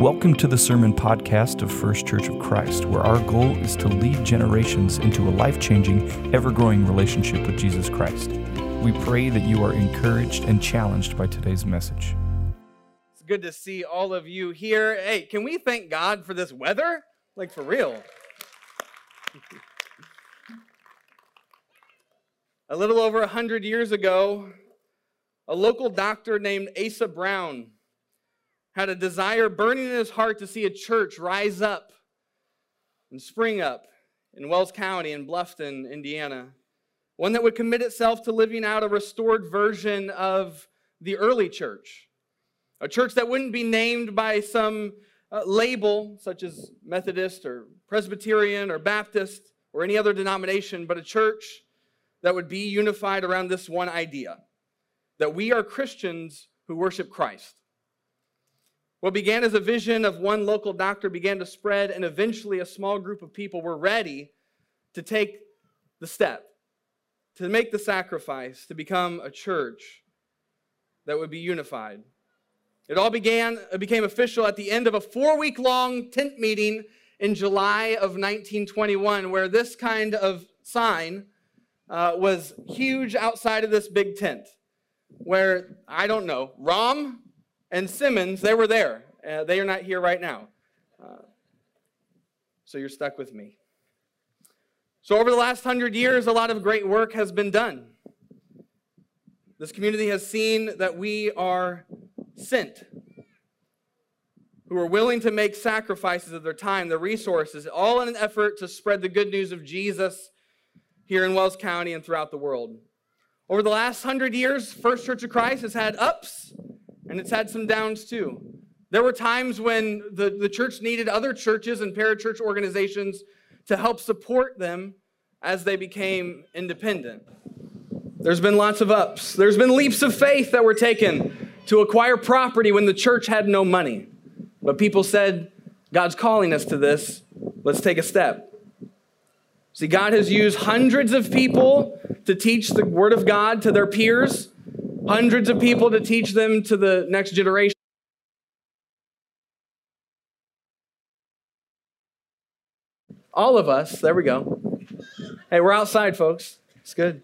Welcome to the Sermon Podcast of First Church of Christ, where our goal is to lead generations into a life changing, ever growing relationship with Jesus Christ. We pray that you are encouraged and challenged by today's message. It's good to see all of you here. Hey, can we thank God for this weather? Like, for real. a little over a hundred years ago, a local doctor named Asa Brown had a desire burning in his heart to see a church rise up and spring up in Wells County in Bluffton, Indiana. One that would commit itself to living out a restored version of the early church. A church that wouldn't be named by some uh, label, such as Methodist or Presbyterian or Baptist or any other denomination, but a church that would be unified around this one idea that we are Christians who worship Christ. What began as a vision of one local doctor began to spread, and eventually a small group of people were ready to take the step, to make the sacrifice, to become a church that would be unified. It all began, it became official at the end of a four week long tent meeting in July of 1921, where this kind of sign uh, was huge outside of this big tent. Where, I don't know, Rom, and Simmons, they were there. Uh, they are not here right now. Uh, so you're stuck with me. So, over the last hundred years, a lot of great work has been done. This community has seen that we are sent, who are willing to make sacrifices of their time, their resources, all in an effort to spread the good news of Jesus here in Wells County and throughout the world. Over the last hundred years, First Church of Christ has had ups and it's had some downs too. There were times when the, the church needed other churches and parachurch organizations to help support them as they became independent. There's been lots of ups. There's been leaps of faith that were taken to acquire property when the church had no money. But people said, God's calling us to this. Let's take a step. See, God has used hundreds of people to teach the Word of God to their peers hundreds of people to teach them to the next generation. All of us, there we go. Hey, we're outside, folks. It's good.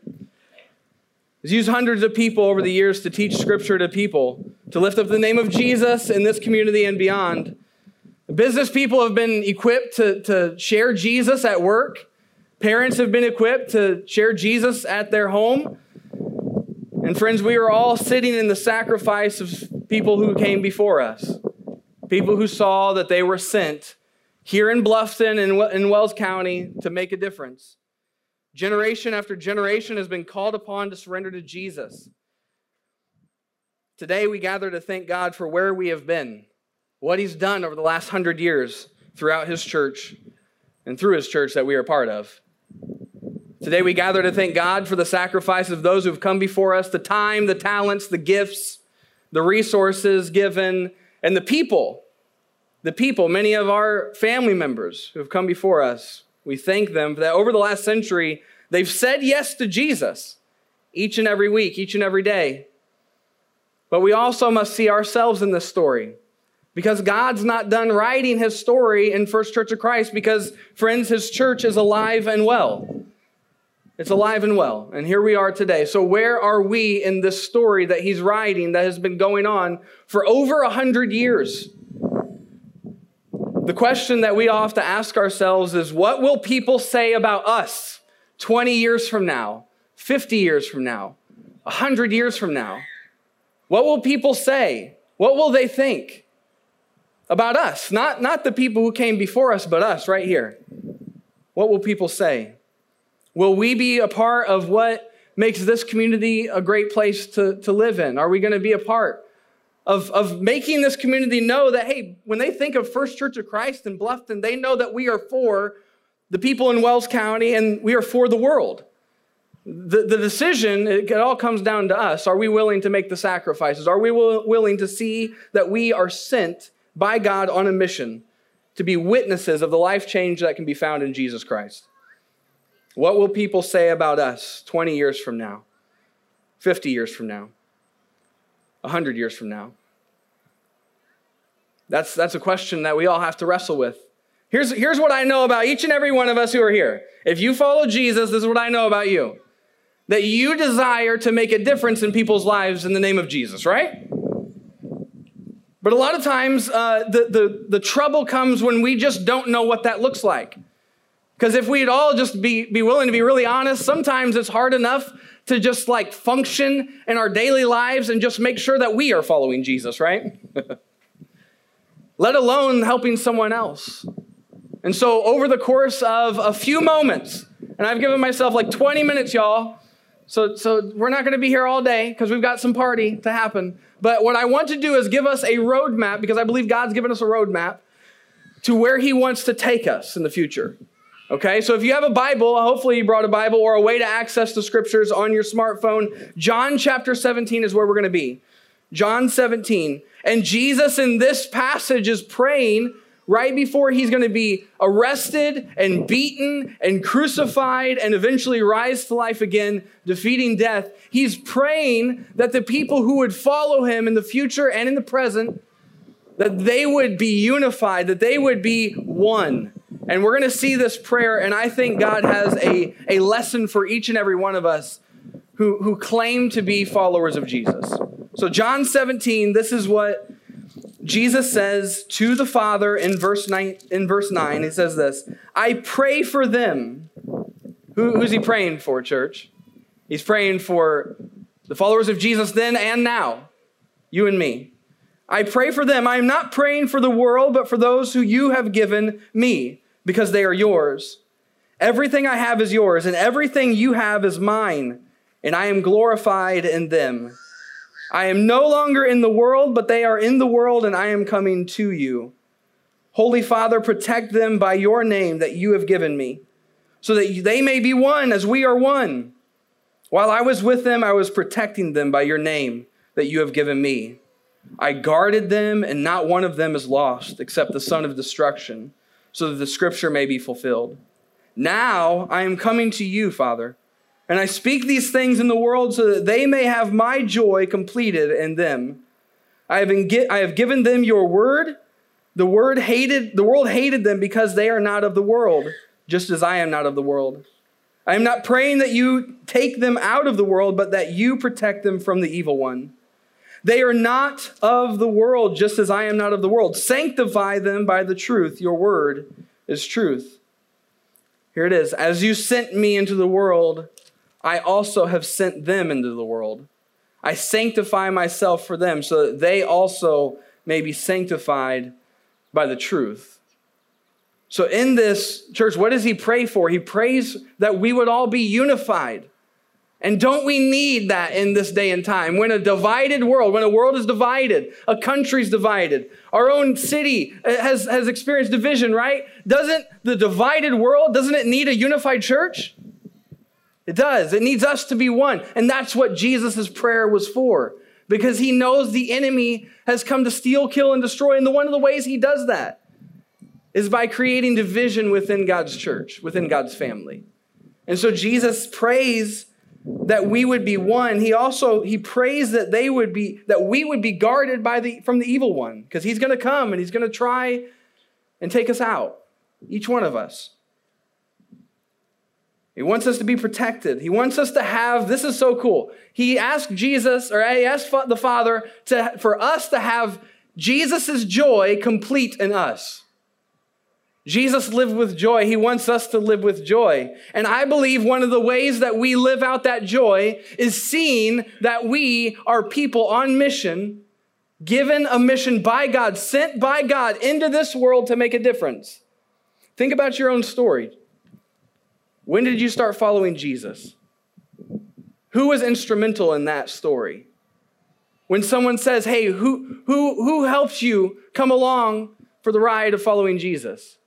He's used hundreds of people over the years to teach scripture to people, to lift up the name of Jesus in this community and beyond. Business people have been equipped to, to share Jesus at work. Parents have been equipped to share Jesus at their home. And friends, we are all sitting in the sacrifice of people who came before us, people who saw that they were sent here in Bluffton and in Wells County to make a difference. Generation after generation has been called upon to surrender to Jesus. Today, we gather to thank God for where we have been, what He's done over the last hundred years throughout His church and through His church that we are part of. Today we gather to thank God for the sacrifice of those who've come before us, the time, the talents, the gifts, the resources given, and the people. The people, many of our family members who have come before us. We thank them that over the last century, they've said yes to Jesus each and every week, each and every day. But we also must see ourselves in this story because God's not done writing his story in First Church of Christ because, friends, his church is alive and well. It's alive and well. And here we are today. So, where are we in this story that he's writing that has been going on for over a hundred years? The question that we all have to ask ourselves is what will people say about us 20 years from now, 50 years from now, 100 years from now? What will people say? What will they think about us? Not, not the people who came before us, but us right here. What will people say? Will we be a part of what makes this community a great place to, to live in? Are we going to be a part of, of making this community know that, hey, when they think of First Church of Christ in Bluffton, they know that we are for the people in Wells County and we are for the world. The, the decision, it, it all comes down to us. Are we willing to make the sacrifices? Are we will, willing to see that we are sent by God on a mission to be witnesses of the life change that can be found in Jesus Christ? What will people say about us 20 years from now, 50 years from now, 100 years from now? That's, that's a question that we all have to wrestle with. Here's, here's what I know about each and every one of us who are here. If you follow Jesus, this is what I know about you that you desire to make a difference in people's lives in the name of Jesus, right? But a lot of times, uh, the, the, the trouble comes when we just don't know what that looks like. Because if we'd all just be, be willing to be really honest, sometimes it's hard enough to just like function in our daily lives and just make sure that we are following Jesus, right? Let alone helping someone else. And so, over the course of a few moments, and I've given myself like 20 minutes, y'all. So, so we're not going to be here all day because we've got some party to happen. But what I want to do is give us a roadmap because I believe God's given us a roadmap to where He wants to take us in the future. Okay, so if you have a Bible, hopefully you brought a Bible or a way to access the scriptures on your smartphone, John chapter 17 is where we're going to be. John 17. And Jesus in this passage is praying right before he's going to be arrested and beaten and crucified and eventually rise to life again, defeating death. He's praying that the people who would follow him in the future and in the present that they would be unified, that they would be one. And we're going to see this prayer, and I think God has a, a lesson for each and every one of us who, who claim to be followers of Jesus. So, John 17, this is what Jesus says to the Father in verse 9, in verse 9 he says this I pray for them. Who, who's he praying for, church? He's praying for the followers of Jesus then and now, you and me. I pray for them. I am not praying for the world, but for those who you have given me, because they are yours. Everything I have is yours, and everything you have is mine, and I am glorified in them. I am no longer in the world, but they are in the world, and I am coming to you. Holy Father, protect them by your name that you have given me, so that they may be one as we are one. While I was with them, I was protecting them by your name that you have given me. I guarded them, and not one of them is lost, except the son of destruction, so that the scripture may be fulfilled. Now I am coming to you, Father. And I speak these things in the world so that they may have my joy completed in them. I have, I have given them your word. The word hated, the world hated them because they are not of the world, just as I am not of the world. I am not praying that you take them out of the world, but that you protect them from the evil one. They are not of the world, just as I am not of the world. Sanctify them by the truth. Your word is truth. Here it is. As you sent me into the world, I also have sent them into the world. I sanctify myself for them so that they also may be sanctified by the truth. So, in this church, what does he pray for? He prays that we would all be unified. And don't we need that in this day and time? When a divided world, when a world is divided, a country's divided, our own city uh, has, has experienced division, right? Doesn't the divided world, doesn't it need a unified church? It does. It needs us to be one. And that's what Jesus' prayer was for. Because he knows the enemy has come to steal, kill, and destroy. And the, one of the ways he does that is by creating division within God's church, within God's family. And so Jesus prays that we would be one. He also he prays that they would be that we would be guarded by the from the evil one because he's going to come and he's going to try and take us out. Each one of us. He wants us to be protected. He wants us to have, this is so cool. He asked Jesus, or he asked the Father to, for us to have Jesus' joy complete in us. Jesus lived with joy. He wants us to live with joy. And I believe one of the ways that we live out that joy is seeing that we are people on mission, given a mission by God, sent by God into this world to make a difference. Think about your own story. When did you start following Jesus? Who was instrumental in that story? When someone says, Hey, who, who, who helps you come along for the ride of following Jesus?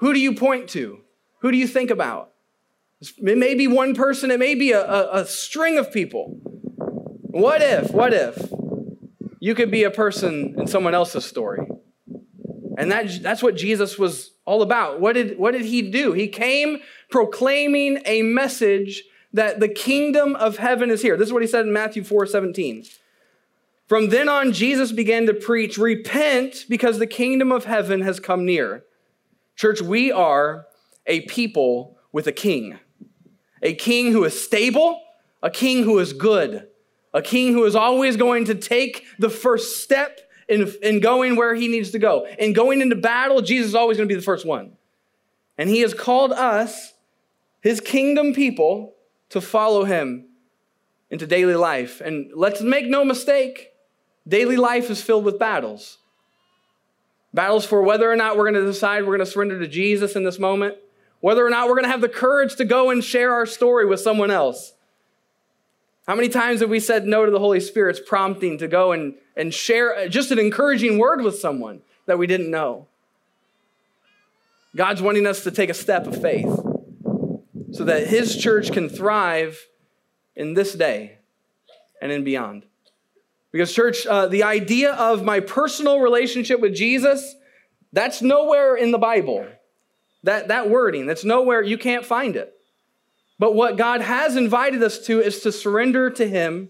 Who do you point to? Who do you think about? It may be one person, it may be a, a, a string of people. What if, what if you could be a person in someone else's story? And that, that's what Jesus was all about. What did, what did he do? He came proclaiming a message that the kingdom of heaven is here. This is what he said in Matthew 4 17. From then on, Jesus began to preach, Repent because the kingdom of heaven has come near. Church, we are a people with a king, a king who is stable, a king who is good, a king who is always going to take the first step in, in going where he needs to go. In going into battle, Jesus is always going to be the first one. And he has called us, his kingdom people, to follow him into daily life. And let's make no mistake, daily life is filled with battles. Battles for whether or not we're going to decide we're going to surrender to Jesus in this moment, whether or not we're going to have the courage to go and share our story with someone else. How many times have we said no to the Holy Spirit's prompting to go and, and share uh, just an encouraging word with someone that we didn't know? God's wanting us to take a step of faith so that His church can thrive in this day and in beyond. Because, church, uh, the idea of my personal relationship with Jesus, that's nowhere in the Bible. That, that wording, that's nowhere, you can't find it. But what God has invited us to is to surrender to Him,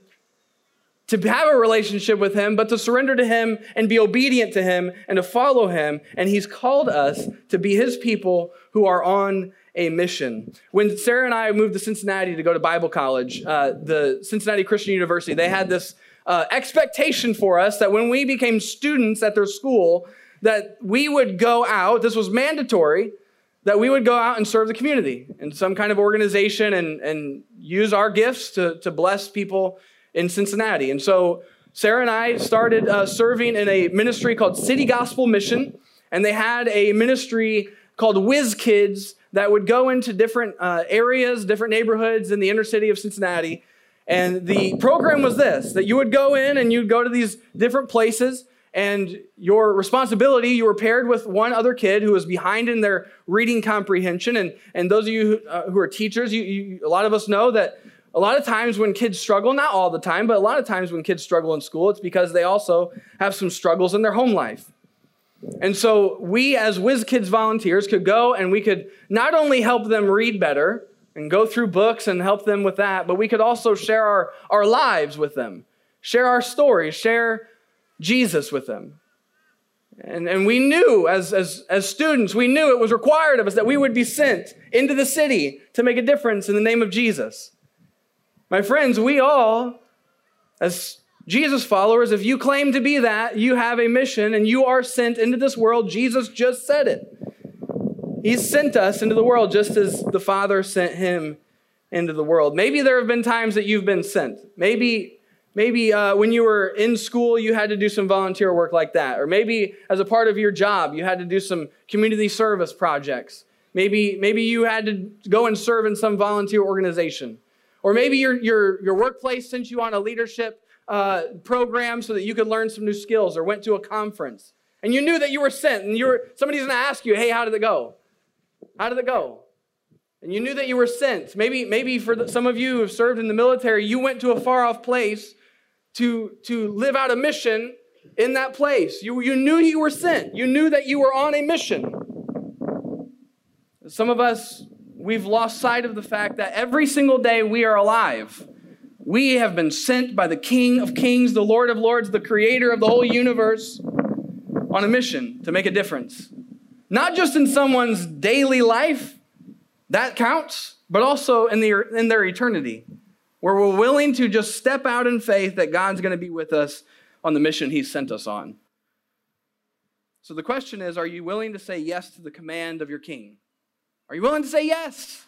to have a relationship with Him, but to surrender to Him and be obedient to Him and to follow Him. And He's called us to be His people who are on a mission. When Sarah and I moved to Cincinnati to go to Bible college, uh, the Cincinnati Christian University, they had this uh, expectation for us that when we became students at their school, that we would go out, this was mandatory, that we would go out and serve the community in some kind of organization and, and use our gifts to, to bless people in Cincinnati. And so Sarah and I started uh, serving in a ministry called City Gospel Mission, and they had a ministry called Whiz Kids that would go into different uh, areas, different neighborhoods in the inner city of Cincinnati. And the program was this that you would go in and you'd go to these different places and your responsibility, you were paired with one other kid who was behind in their reading comprehension. And, and those of you who, uh, who are teachers, you, you, a lot of us know that a lot of times when kids struggle, not all the time, but a lot of times when kids struggle in school, it's because they also have some struggles in their home life. And so we, as Whiz Kids volunteers, could go and we could not only help them read better and go through books and help them with that, but we could also share our, our lives with them, share our stories, share Jesus with them. And, and we knew as, as, as students, we knew it was required of us that we would be sent into the city to make a difference in the name of Jesus. My friends, we all, as Jesus followers, if you claim to be that, you have a mission and you are sent into this world. Jesus just said it. He sent us into the world just as the Father sent him into the world. Maybe there have been times that you've been sent. Maybe Maybe uh, when you were in school, you had to do some volunteer work like that. Or maybe as a part of your job, you had to do some community service projects. Maybe, maybe you had to go and serve in some volunteer organization. Or maybe your, your, your workplace sent you on a leadership uh, program so that you could learn some new skills or went to a conference. And you knew that you were sent, and you were, somebody's going to ask you, hey, how did it go? How did it go? And you knew that you were sent. Maybe, maybe for the, some of you who have served in the military, you went to a far off place to, to live out a mission in that place. You, you knew you were sent, you knew that you were on a mission. Some of us, we've lost sight of the fact that every single day we are alive. We have been sent by the King of Kings, the Lord of Lords, the creator of the whole universe, on a mission to make a difference. Not just in someone's daily life, that counts, but also in, the, in their eternity where we're willing to just step out in faith that God's going to be with us on the mission He's sent us on. So the question is are you willing to say yes to the command of your king? Are you willing to say yes?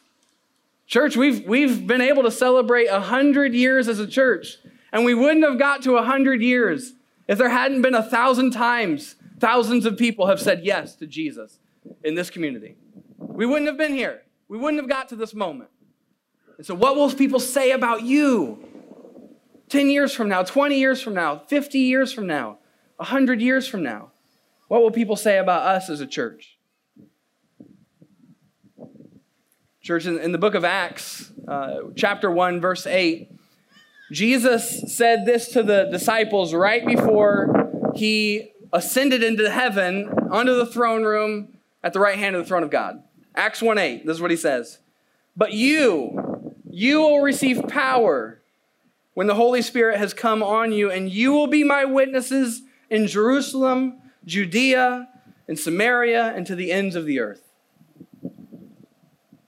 Church, we've, we've been able to celebrate 100 years as a church, and we wouldn't have got to 100 years if there hadn't been a thousand times thousands of people have said yes to Jesus in this community. We wouldn't have been here. We wouldn't have got to this moment. And so, what will people say about you 10 years from now, 20 years from now, 50 years from now, 100 years from now? What will people say about us as a church? Church, in, in the book of Acts, uh, chapter 1, verse 8, Jesus said this to the disciples right before he ascended into heaven under the throne room at the right hand of the throne of God. Acts 1 8, this is what he says. But you, you will receive power when the Holy Spirit has come on you, and you will be my witnesses in Jerusalem, Judea, and Samaria, and to the ends of the earth.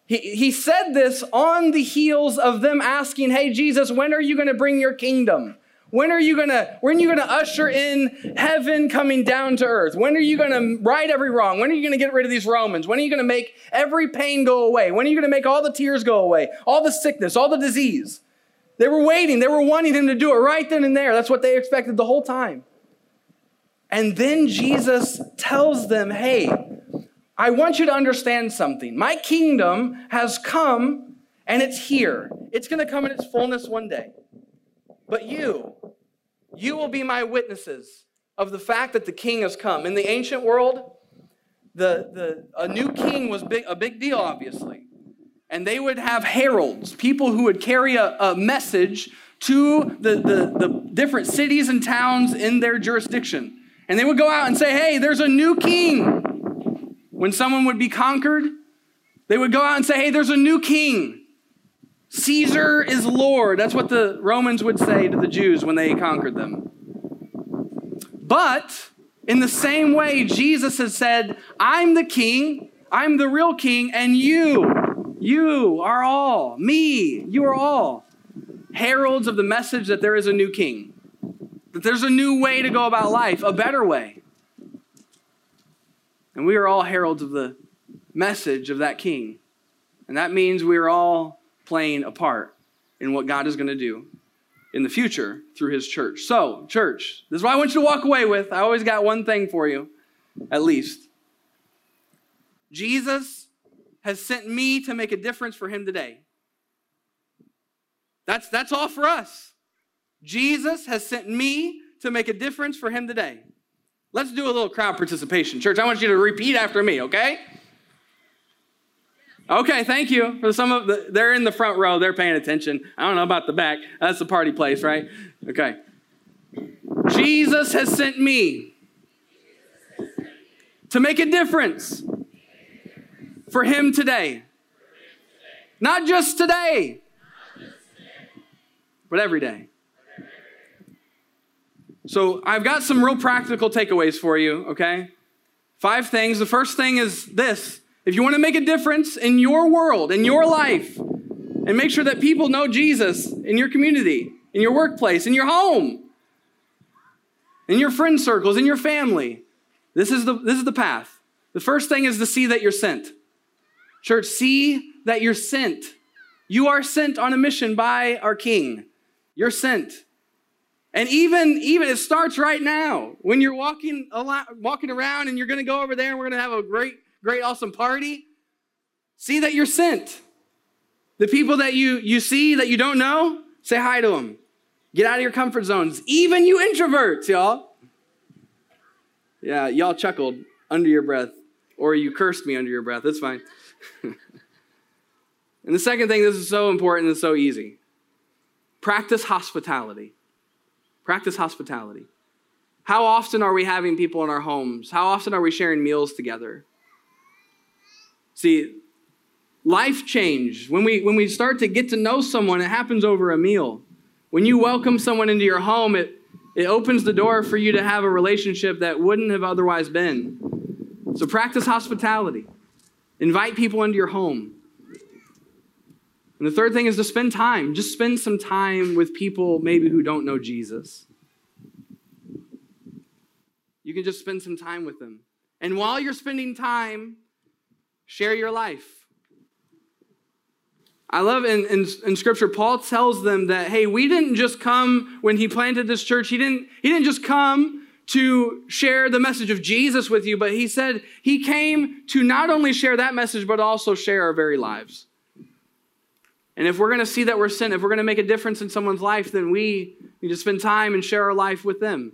He, he said this on the heels of them asking, Hey, Jesus, when are you going to bring your kingdom? When are you gonna when are you gonna usher in heaven coming down to earth? When are you gonna right every wrong? When are you gonna get rid of these Romans? When are you gonna make every pain go away? When are you gonna make all the tears go away? All the sickness, all the disease? They were waiting, they were wanting him to do it right then and there. That's what they expected the whole time. And then Jesus tells them, hey, I want you to understand something. My kingdom has come and it's here. It's going to come in its fullness one day. But you, you will be my witnesses of the fact that the king has come. In the ancient world, the, the, a new king was big, a big deal, obviously. And they would have heralds, people who would carry a, a message to the, the, the different cities and towns in their jurisdiction. And they would go out and say, hey, there's a new king. When someone would be conquered, they would go out and say, hey, there's a new king. Caesar is Lord. That's what the Romans would say to the Jews when they conquered them. But in the same way, Jesus has said, I'm the king, I'm the real king, and you, you are all, me, you are all heralds of the message that there is a new king, that there's a new way to go about life, a better way. And we are all heralds of the message of that king. And that means we are all playing a part in what God is going to do in the future through his church. So, church, this is what I want you to walk away with. I always got one thing for you, at least. Jesus has sent me to make a difference for him today. That's, that's all for us. Jesus has sent me to make a difference for him today. Let's do a little crowd participation. Church, I want you to repeat after me, okay? Okay, thank you. For some of the, they're in the front row, they're paying attention. I don't know about the back. That's the party place, right? Okay. Jesus has sent me to make a difference for him today. Not just today, but every day. So I've got some real practical takeaways for you, okay? Five things. The first thing is this if you want to make a difference in your world, in your life, and make sure that people know Jesus in your community, in your workplace, in your home, in your friend circles, in your family, this is the, this is the path. The first thing is to see that you're sent. Church, see that you're sent. You are sent on a mission by our King. You're sent. And even, even it starts right now when you're walking, a lot, walking around and you're going to go over there and we're going to have a great great, awesome party. See that you're sent. The people that you, you see that you don't know, say hi to them. Get out of your comfort zones. Even you introverts, y'all. Yeah, y'all chuckled under your breath, or you cursed me under your breath. That's fine. and the second thing, this is so important and so easy practice hospitality. Practice hospitality. How often are we having people in our homes? How often are we sharing meals together? See, life change. When we, when we start to get to know someone, it happens over a meal. When you welcome someone into your home, it, it opens the door for you to have a relationship that wouldn't have otherwise been. So practice hospitality. Invite people into your home. And the third thing is to spend time. Just spend some time with people maybe who don't know Jesus. You can just spend some time with them. And while you're spending time, Share your life. I love in, in, in, scripture, Paul tells them that, hey, we didn't just come when he planted this church, he didn't, he didn't just come to share the message of Jesus with you, but he said he came to not only share that message, but also share our very lives. And if we're going to see that we're sent, if we're going to make a difference in someone's life, then we need to spend time and share our life with them.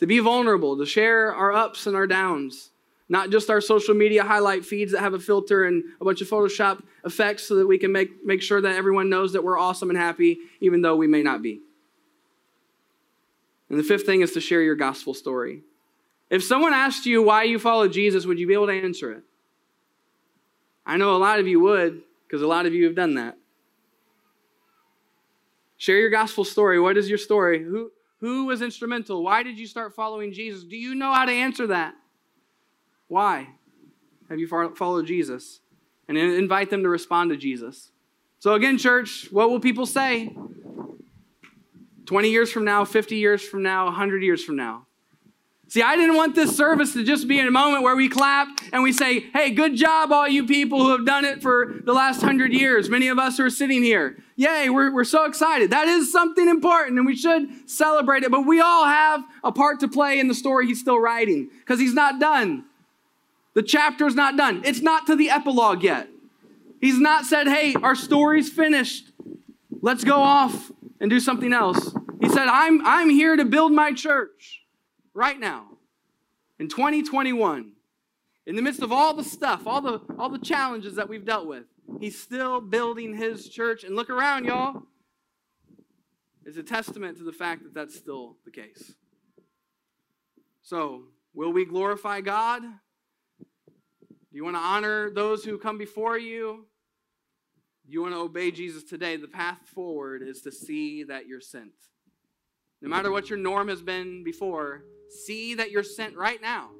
To be vulnerable, to share our ups and our downs not just our social media highlight feeds that have a filter and a bunch of Photoshop effects so that we can make, make sure that everyone knows that we're awesome and happy, even though we may not be. And the fifth thing is to share your gospel story. If someone asked you why you follow Jesus, would you be able to answer it? I know a lot of you would, because a lot of you have done that. Share your gospel story. What is your story? Who, who was instrumental? Why did you start following Jesus? Do you know how to answer that? Why have you followed Jesus? And invite them to respond to Jesus. So, again, church, what will people say? 20 years from now, 50 years from now, 100 years from now? See, I didn't want this service to just be in a moment where we clap and we say, hey, good job, all you people who have done it for the last hundred years. Many of us who are sitting here. Yay, we're, we're so excited. That is something important and we should celebrate it. But we all have a part to play in the story he's still writing because he's not done. The chapter is not done. It's not to the epilogue yet. He's not said, hey, our story's finished. Let's go off and do something else. He said, I'm, I'm here to build my church right now in 2021 in the midst of all the stuff all the all the challenges that we've dealt with he's still building his church and look around y'all It's a testament to the fact that that's still the case so will we glorify god do you want to honor those who come before you do you want to obey jesus today the path forward is to see that you're sent no matter what your norm has been before See that you're sent right now.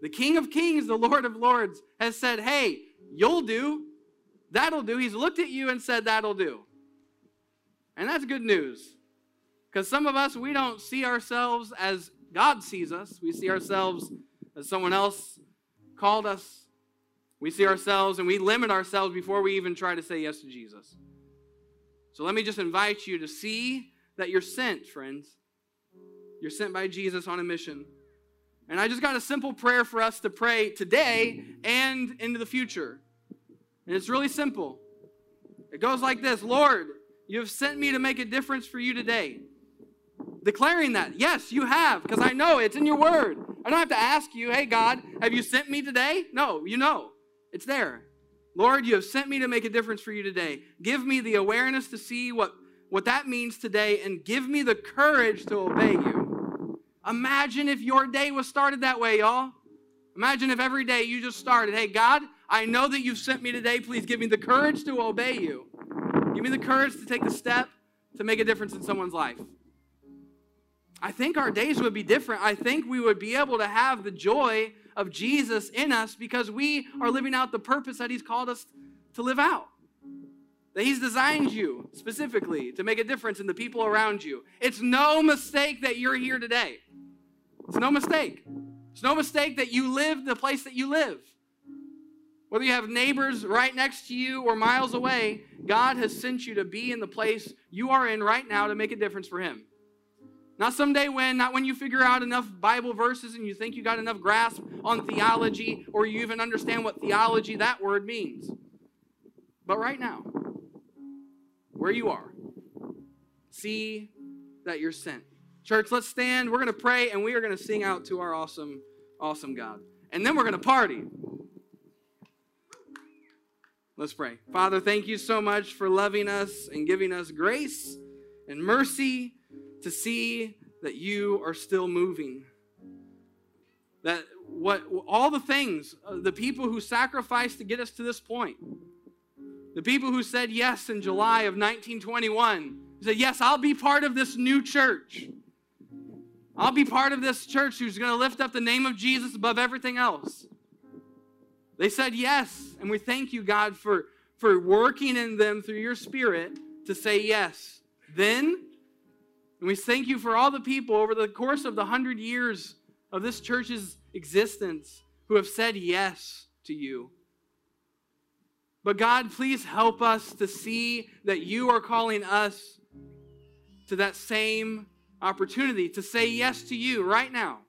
The King of Kings, the Lord of Lords, has said, Hey, you'll do. That'll do. He's looked at you and said, That'll do. And that's good news. Because some of us, we don't see ourselves as God sees us. We see ourselves as someone else called us. We see ourselves and we limit ourselves before we even try to say yes to Jesus. So let me just invite you to see that you're sent, friends. You're sent by Jesus on a mission. And I just got a simple prayer for us to pray today and into the future. And it's really simple. It goes like this Lord, you have sent me to make a difference for you today. Declaring that. Yes, you have, because I know it's in your word. I don't have to ask you, hey, God, have you sent me today? No, you know. It's there. Lord, you have sent me to make a difference for you today. Give me the awareness to see what, what that means today and give me the courage to obey you. Imagine if your day was started that way, y'all. Imagine if every day you just started, hey, God, I know that you've sent me today. Please give me the courage to obey you. Give me the courage to take the step to make a difference in someone's life. I think our days would be different. I think we would be able to have the joy of Jesus in us because we are living out the purpose that He's called us to live out. That He's designed you specifically to make a difference in the people around you. It's no mistake that you're here today. It's no mistake. It's no mistake that you live the place that you live. Whether you have neighbors right next to you or miles away, God has sent you to be in the place you are in right now to make a difference for Him. Not someday when, not when you figure out enough Bible verses and you think you got enough grasp on theology or you even understand what theology, that word, means. But right now, where you are, see that you're sent. Church, let's stand. We're going to pray and we are going to sing out to our awesome, awesome God. And then we're going to party. Let's pray. Father, thank you so much for loving us and giving us grace and mercy to see that you are still moving. That what all the things, uh, the people who sacrificed to get us to this point, the people who said yes in July of 1921, said, Yes, I'll be part of this new church. I'll be part of this church who's going to lift up the name of Jesus above everything else. They said yes, and we thank you, God, for, for working in them through your spirit to say yes. Then, and we thank you for all the people over the course of the hundred years of this church's existence who have said yes to you. But God, please help us to see that you are calling us to that same opportunity to say yes to you right now,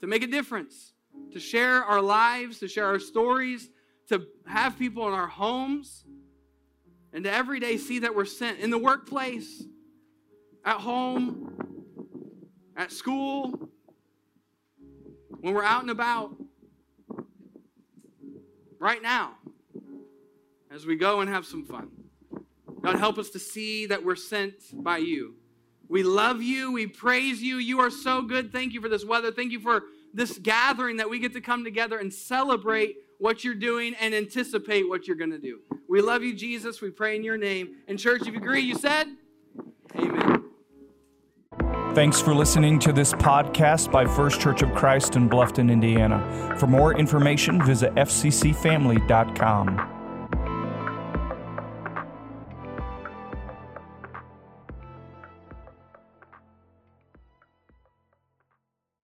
to make a difference, to share our lives, to share our stories, to have people in our homes, and to every day see that we're sent in the workplace, at home, at school, when we're out and about, right now, as we go and have some fun. God, help us to see that we're sent by you. We love you. We praise you. You are so good. Thank you for this weather. Thank you for this gathering that we get to come together and celebrate what you're doing and anticipate what you're going to do. We love you, Jesus. We pray in your name. And, church, if you agree, you said, Amen. Thanks for listening to this podcast by First Church of Christ in Bluffton, Indiana. For more information, visit fccfamily.com.